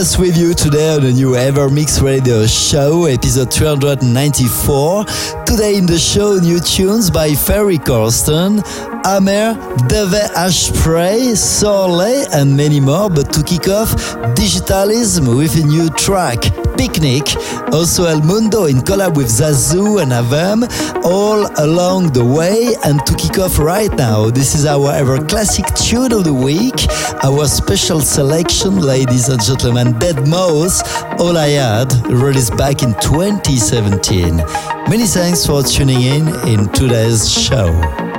Gilres with you today on the new EverMix Radio Show, episode 394. Today in the show, new tunes by Ferry Corsten, Amer, Deve Ashpray, Sorley, and many more. But to kick off, Digitalism with a new track, Picnic. Also El Mundo in collab with Zazu and Avem, all along the way. And to kick off right now, this is our ever classic tune of the week, our special selection, ladies and gentlemen, deadmau5, All I Had, released back in 2017. Many thanks for tuning in in today's show.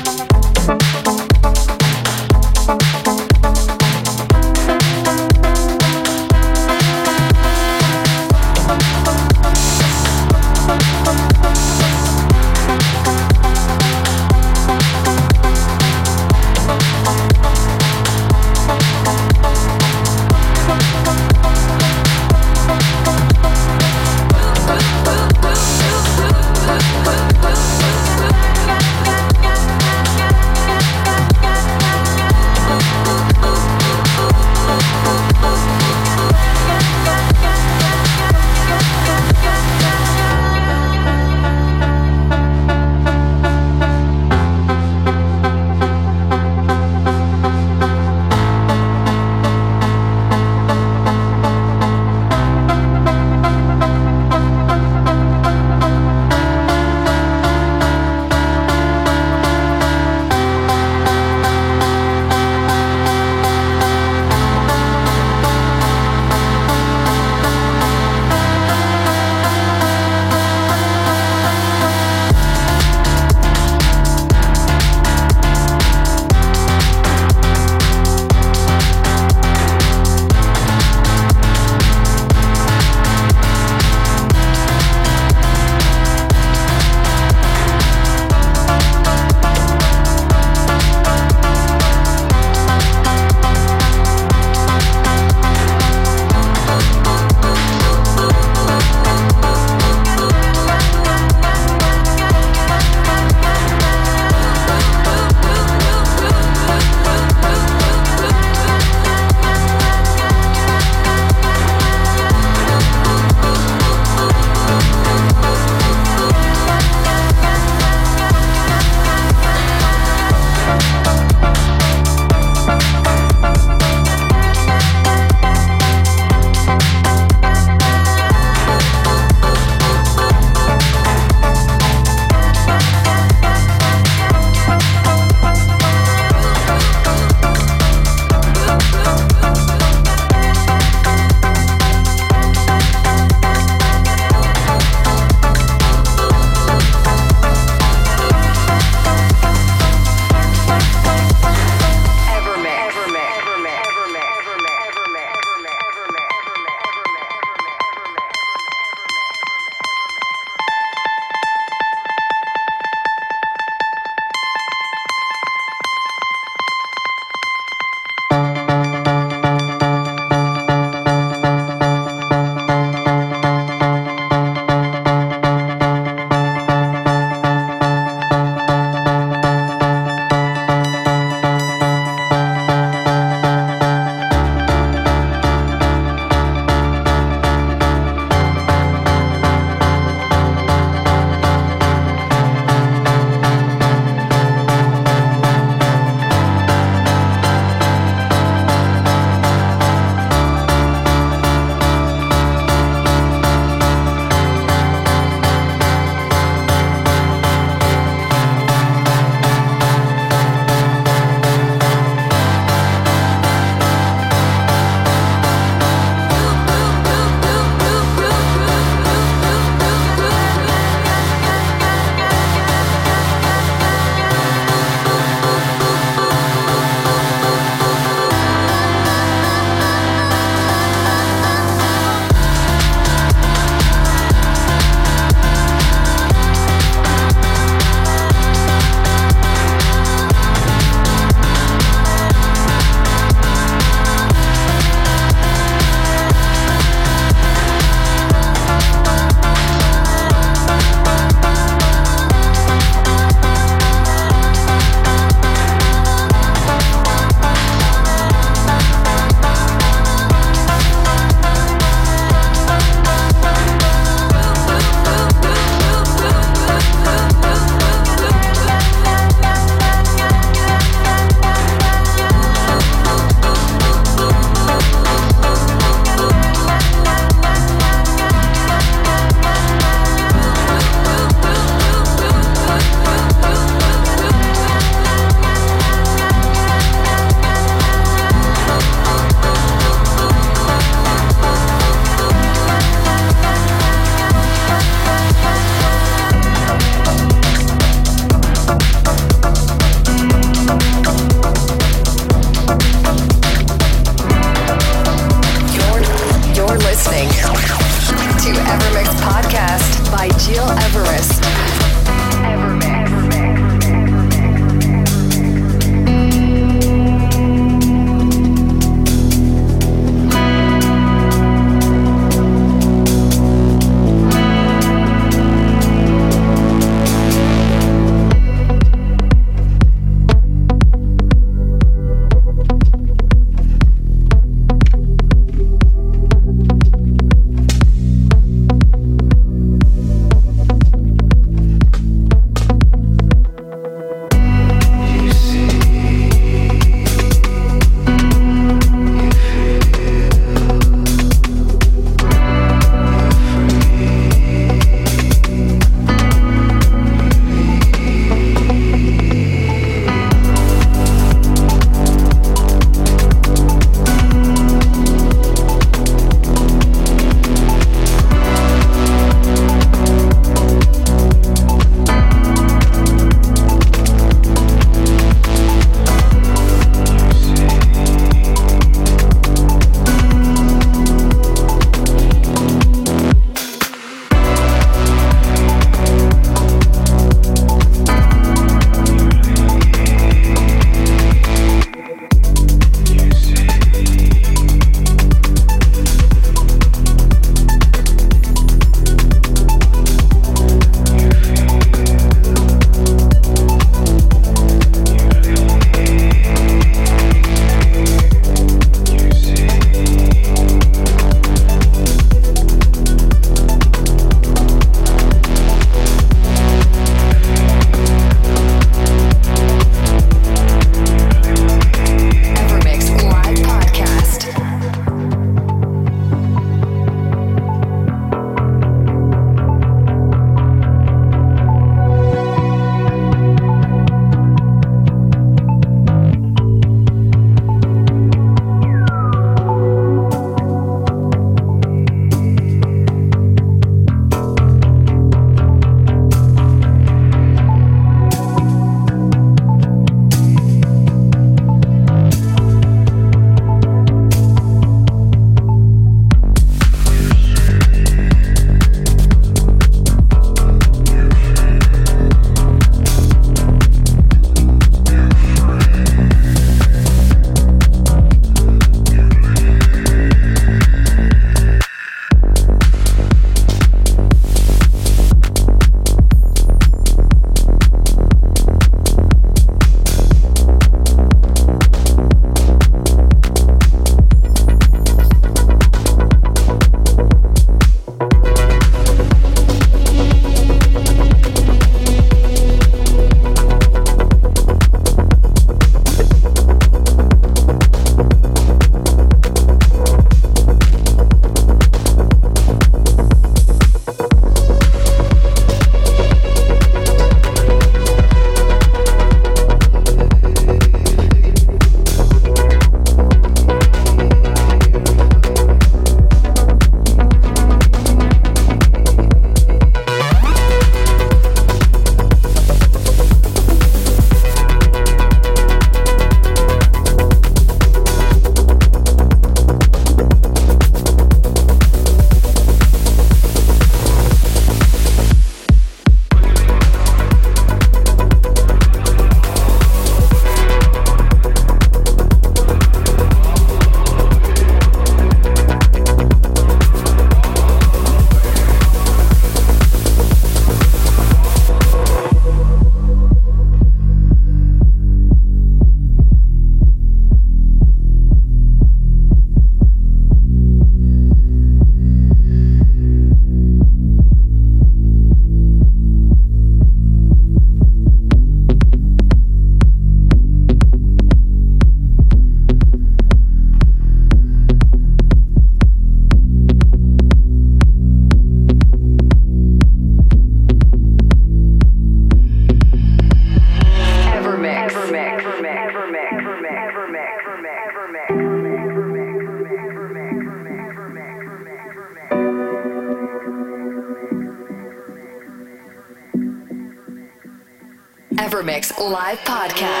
Evermix Live Podcast.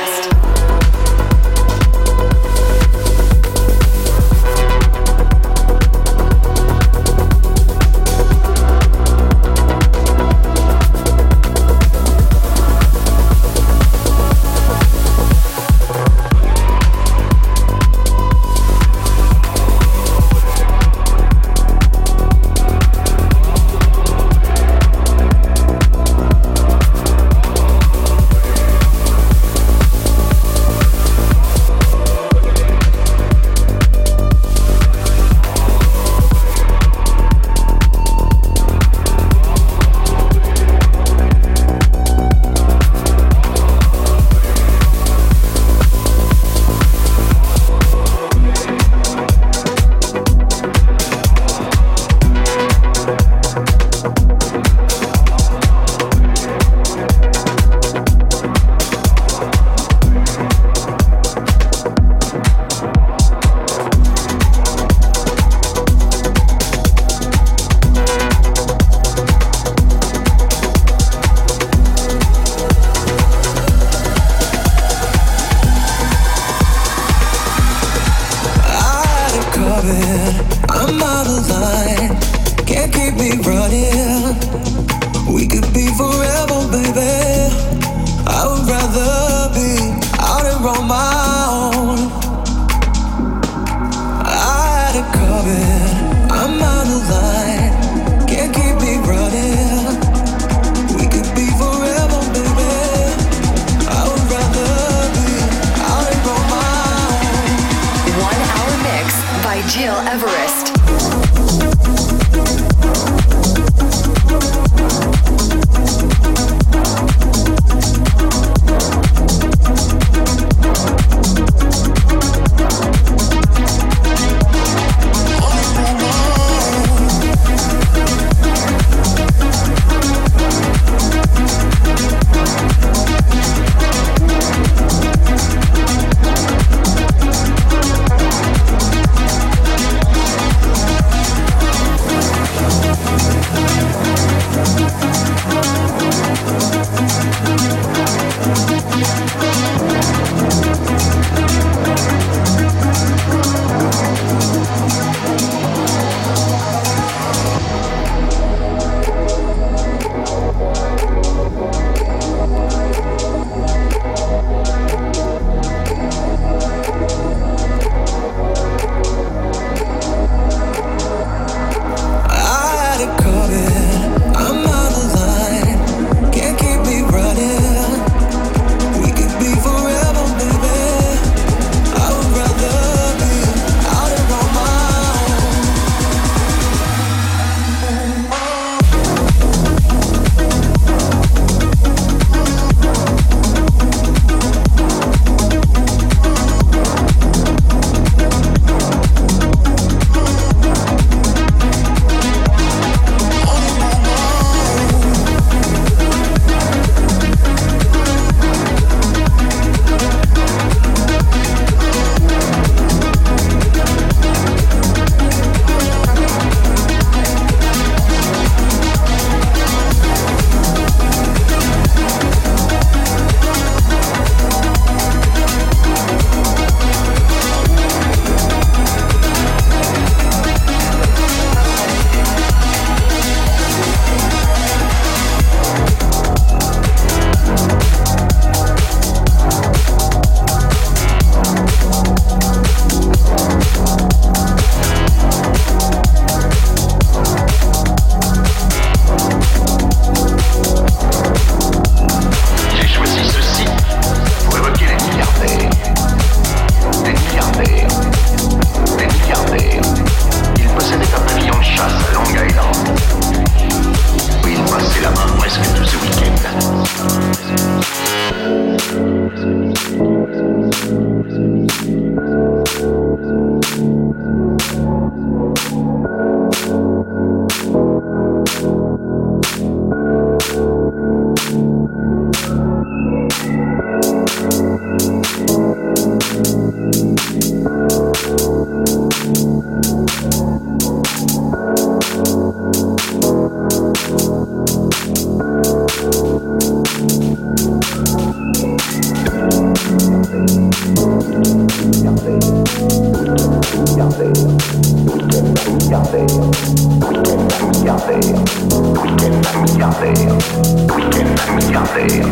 milliardaire,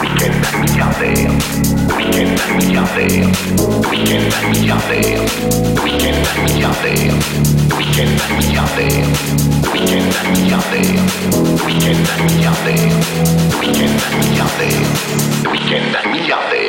week-end milliardaire, week-end milliardaire, week-end milliardaire, week-end milliardaire, week-end milliardaire, week-end milliardaire, week-end milliardaire, week-end milliardaire, week-end milliardaire.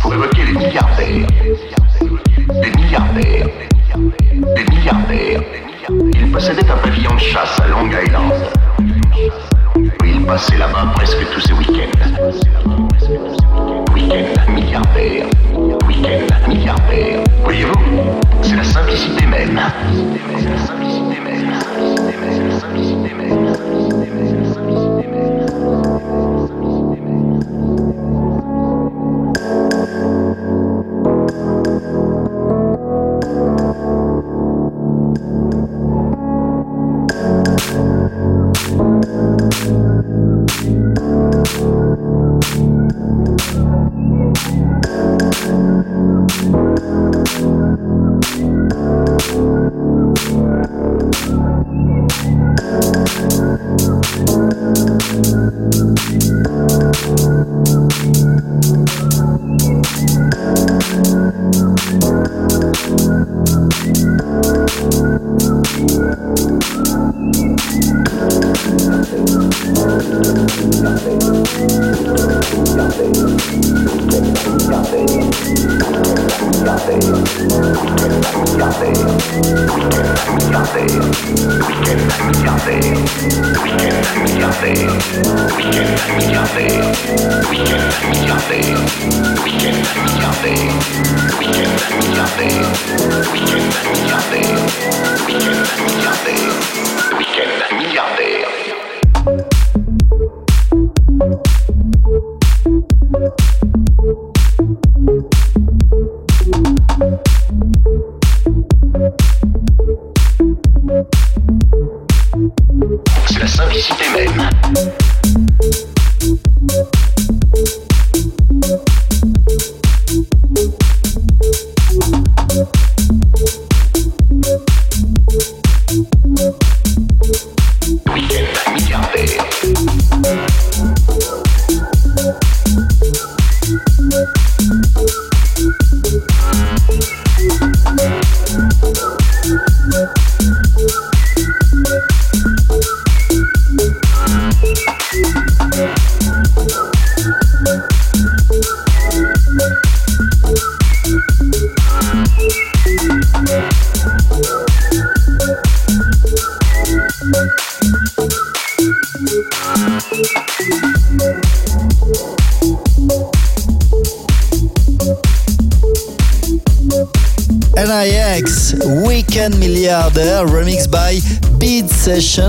pour évoquer les milliardaires. Les milliardaires. Les milliardaires. Ils possédaient un pavillon de chasse à Long Island. Où ils passaient là-bas presque tous ces week-ends. Week-end milliardaire. Week-end milliardaire. Voyez-vous, c'est la simplicité même. Simplicité même. C'est la simplicité même.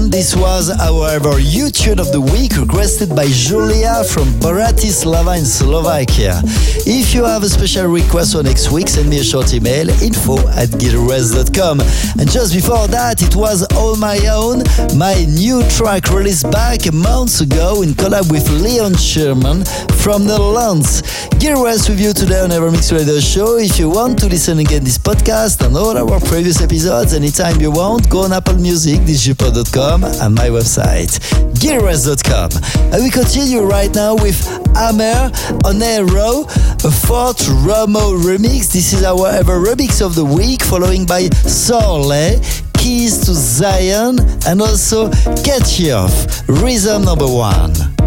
This was, however, you tune of the week requested by Julia from Bratislava in Slovakia. If you have a special request for next week, send me a short email info at guitarres.com. And just before that, it was All My Own, my new track released back months ago in collab with Leon Sherman from the Netherlands. Gilres with you today on Evermix Radio Show. If you want to listen again this podcast and all our previous episodes anytime you want, go on Apple Music, digipod.com and my website, gilres.com. And we continue right now with Hammer on Aero, a Fort Romo remix. This is our ever remix of the week, following by Sorley, eh? Keys to Zion, and also Catch Off, Rhythm number one.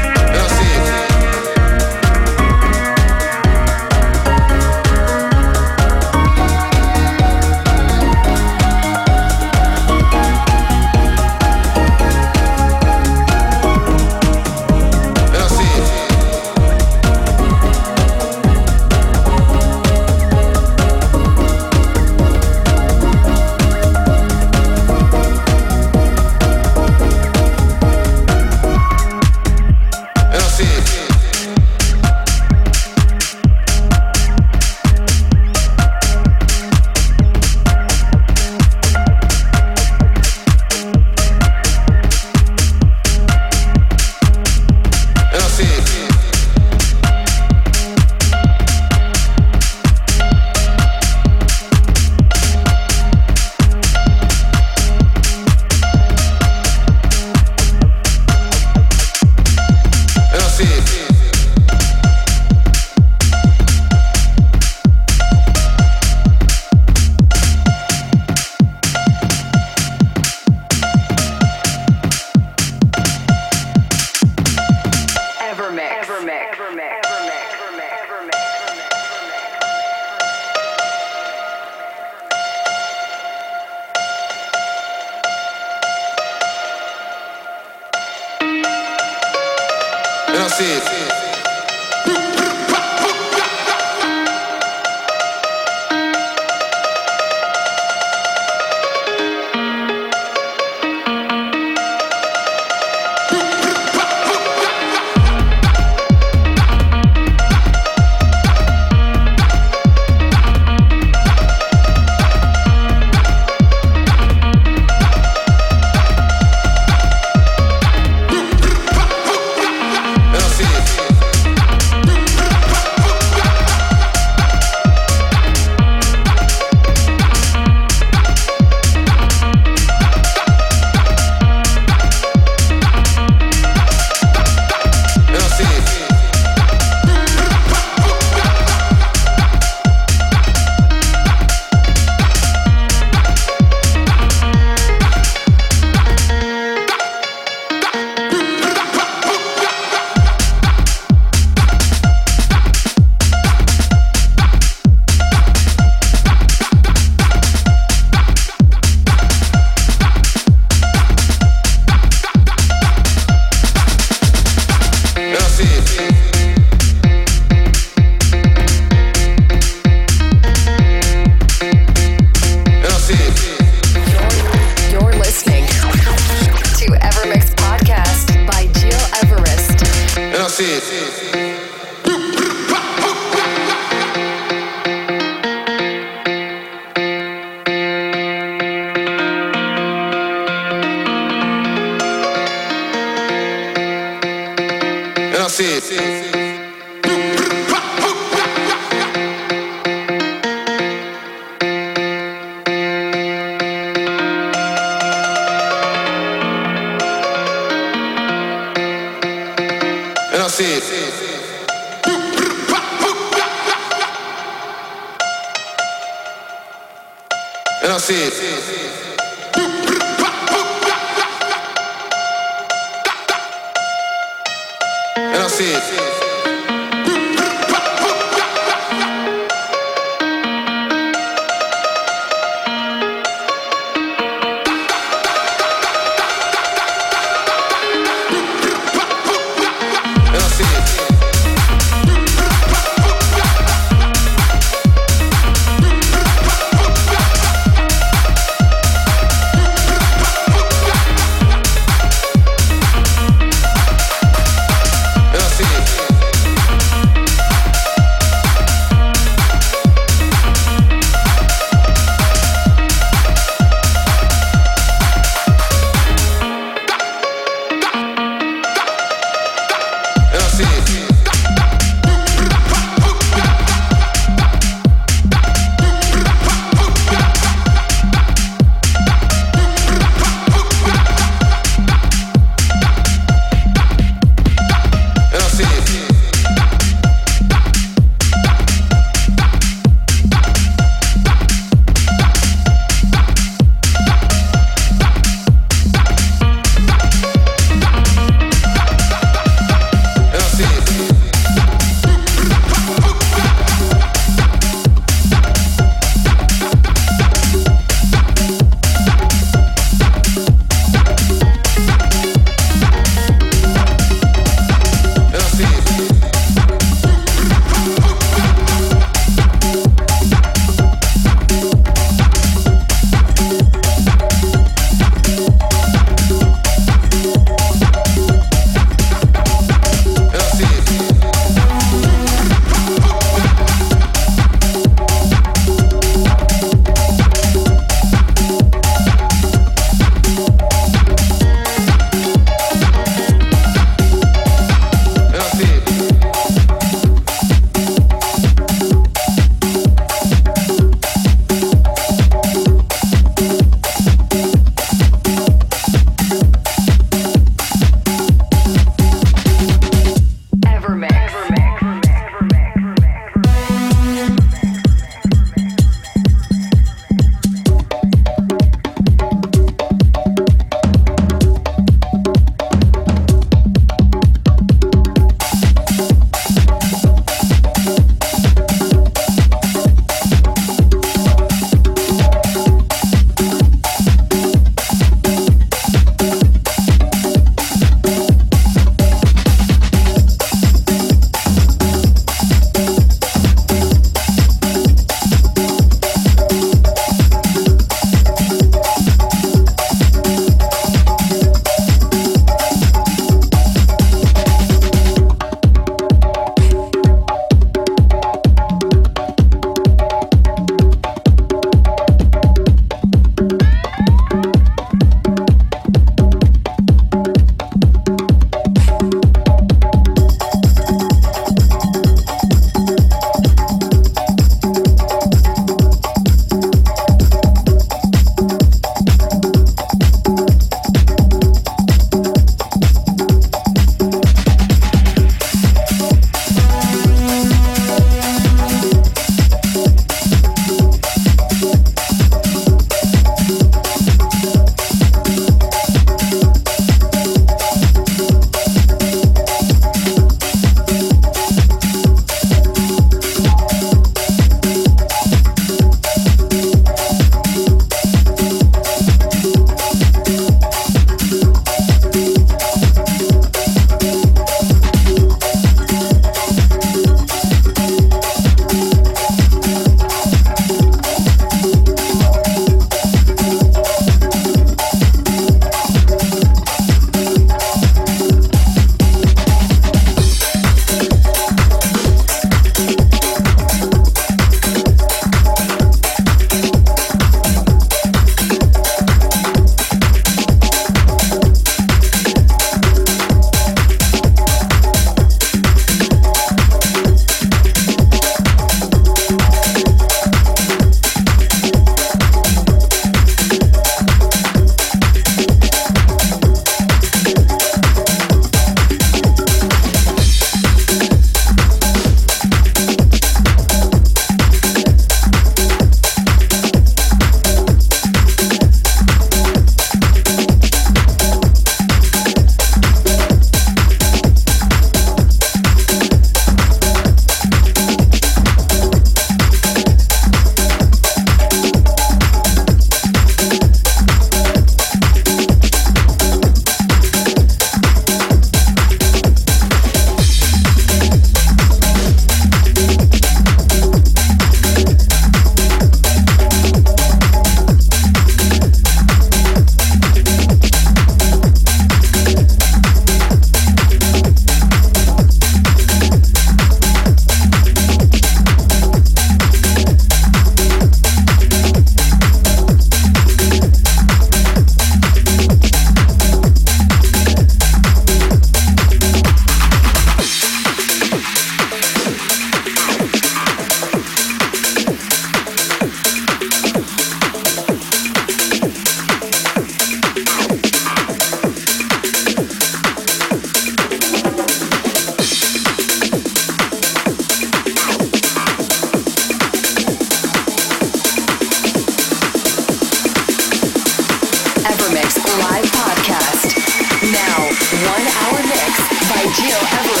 one hour mix by Gil Everest.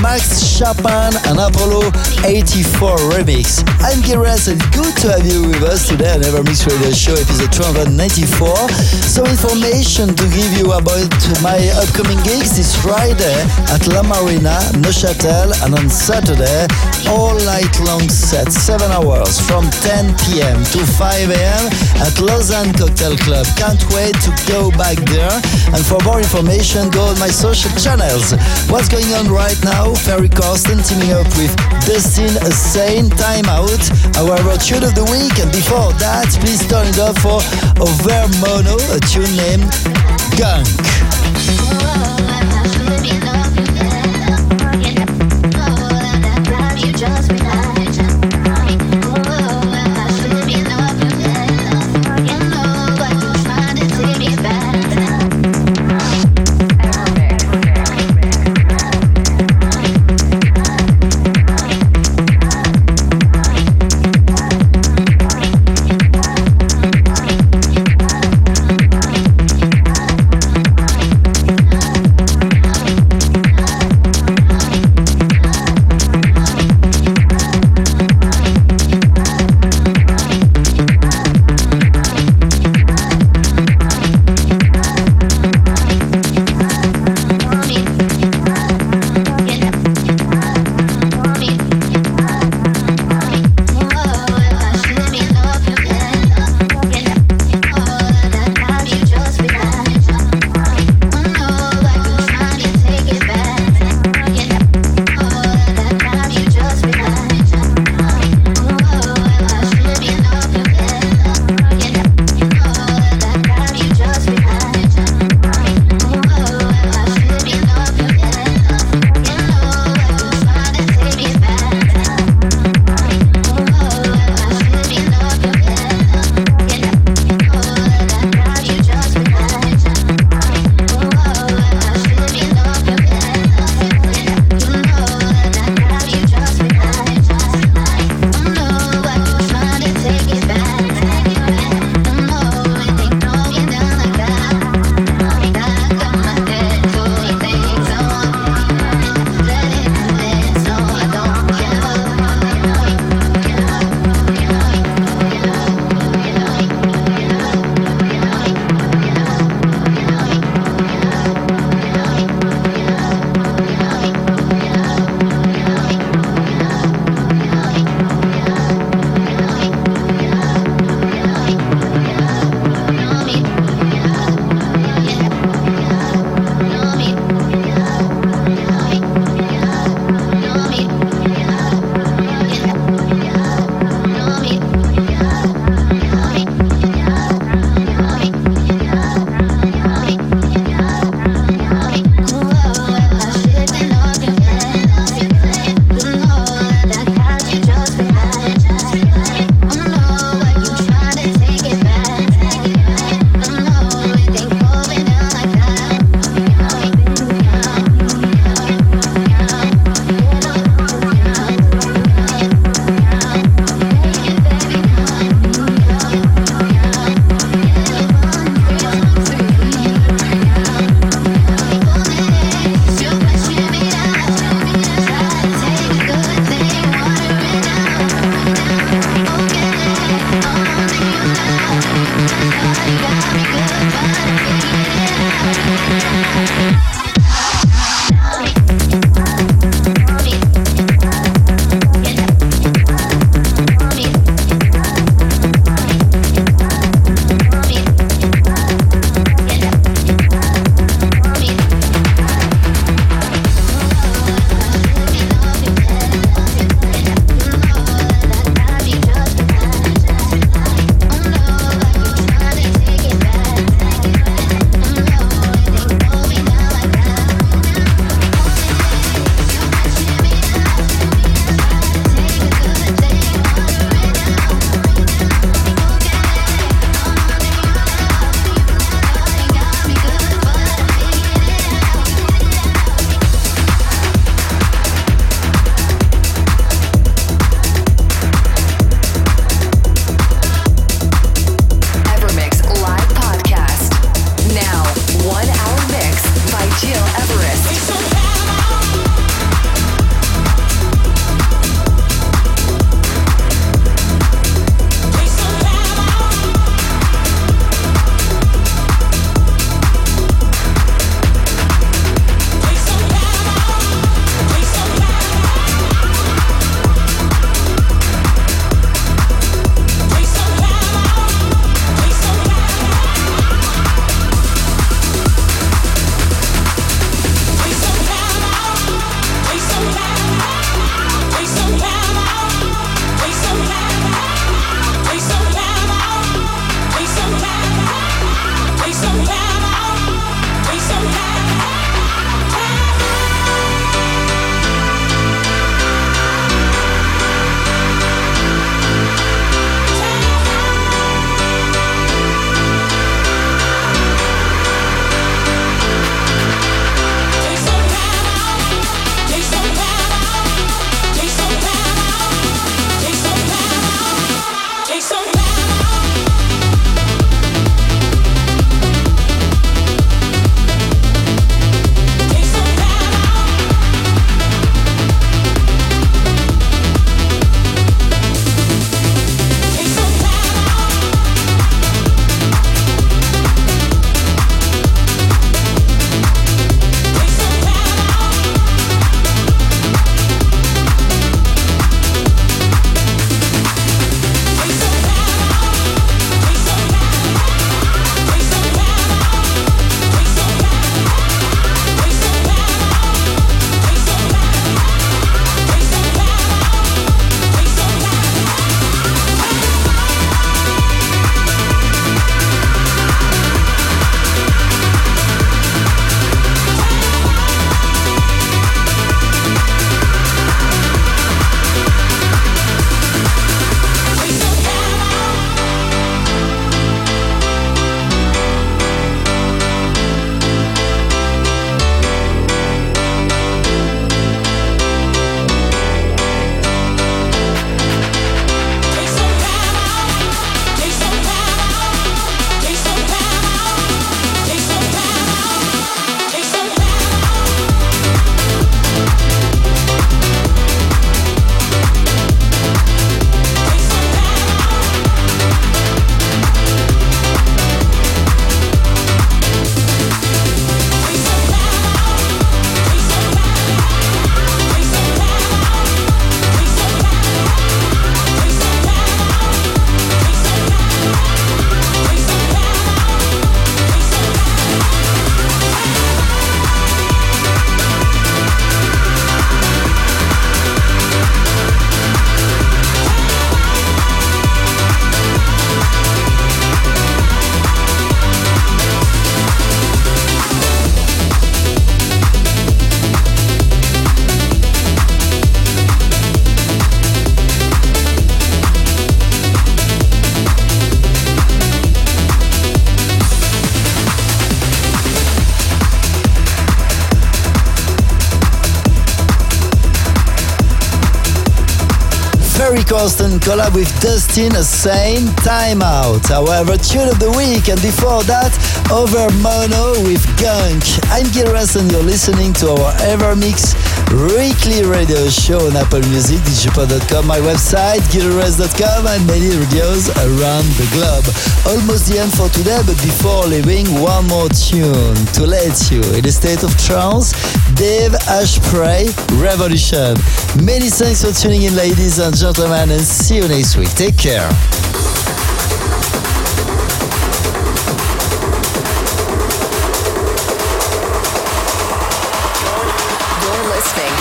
Max Chapin, un Apollo 84 remix. I'm Giras and good to have you with us today on EverMix Radio Show episode 294. Some information to give you about my upcoming gigs this Friday at La Marina, Neuchâtel and on Saturday all night long set, 7 hours from 10 p.m. to 5 a.m. at Lausanne Cocktail Club. Can't wait to go back there. And for more information, go on my social channels. What's going on right now? Ferry Corsten teaming up with Destin Sane Time Out, our tune of the week. And before that, please turn it up for Over Mono, a tune named Gunk. Corsten collab with Dustin saying Time Out. However, tune of the week, and before that, Over Mono with Gunk. I'm Giras and you're listening to our EverMix weekly radio show on Apple Music, digipod.com, my website, gileverest.com, and many radios around the globe. Almost the end for today, but before leaving, one more tune to let you in a state of trance. Dave Ashprey, Revolution. Many thanks for tuning in, ladies and gentlemen, and see you next week. Take care. You're listening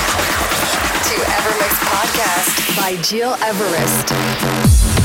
to EverMix Podcast by Gil Everest.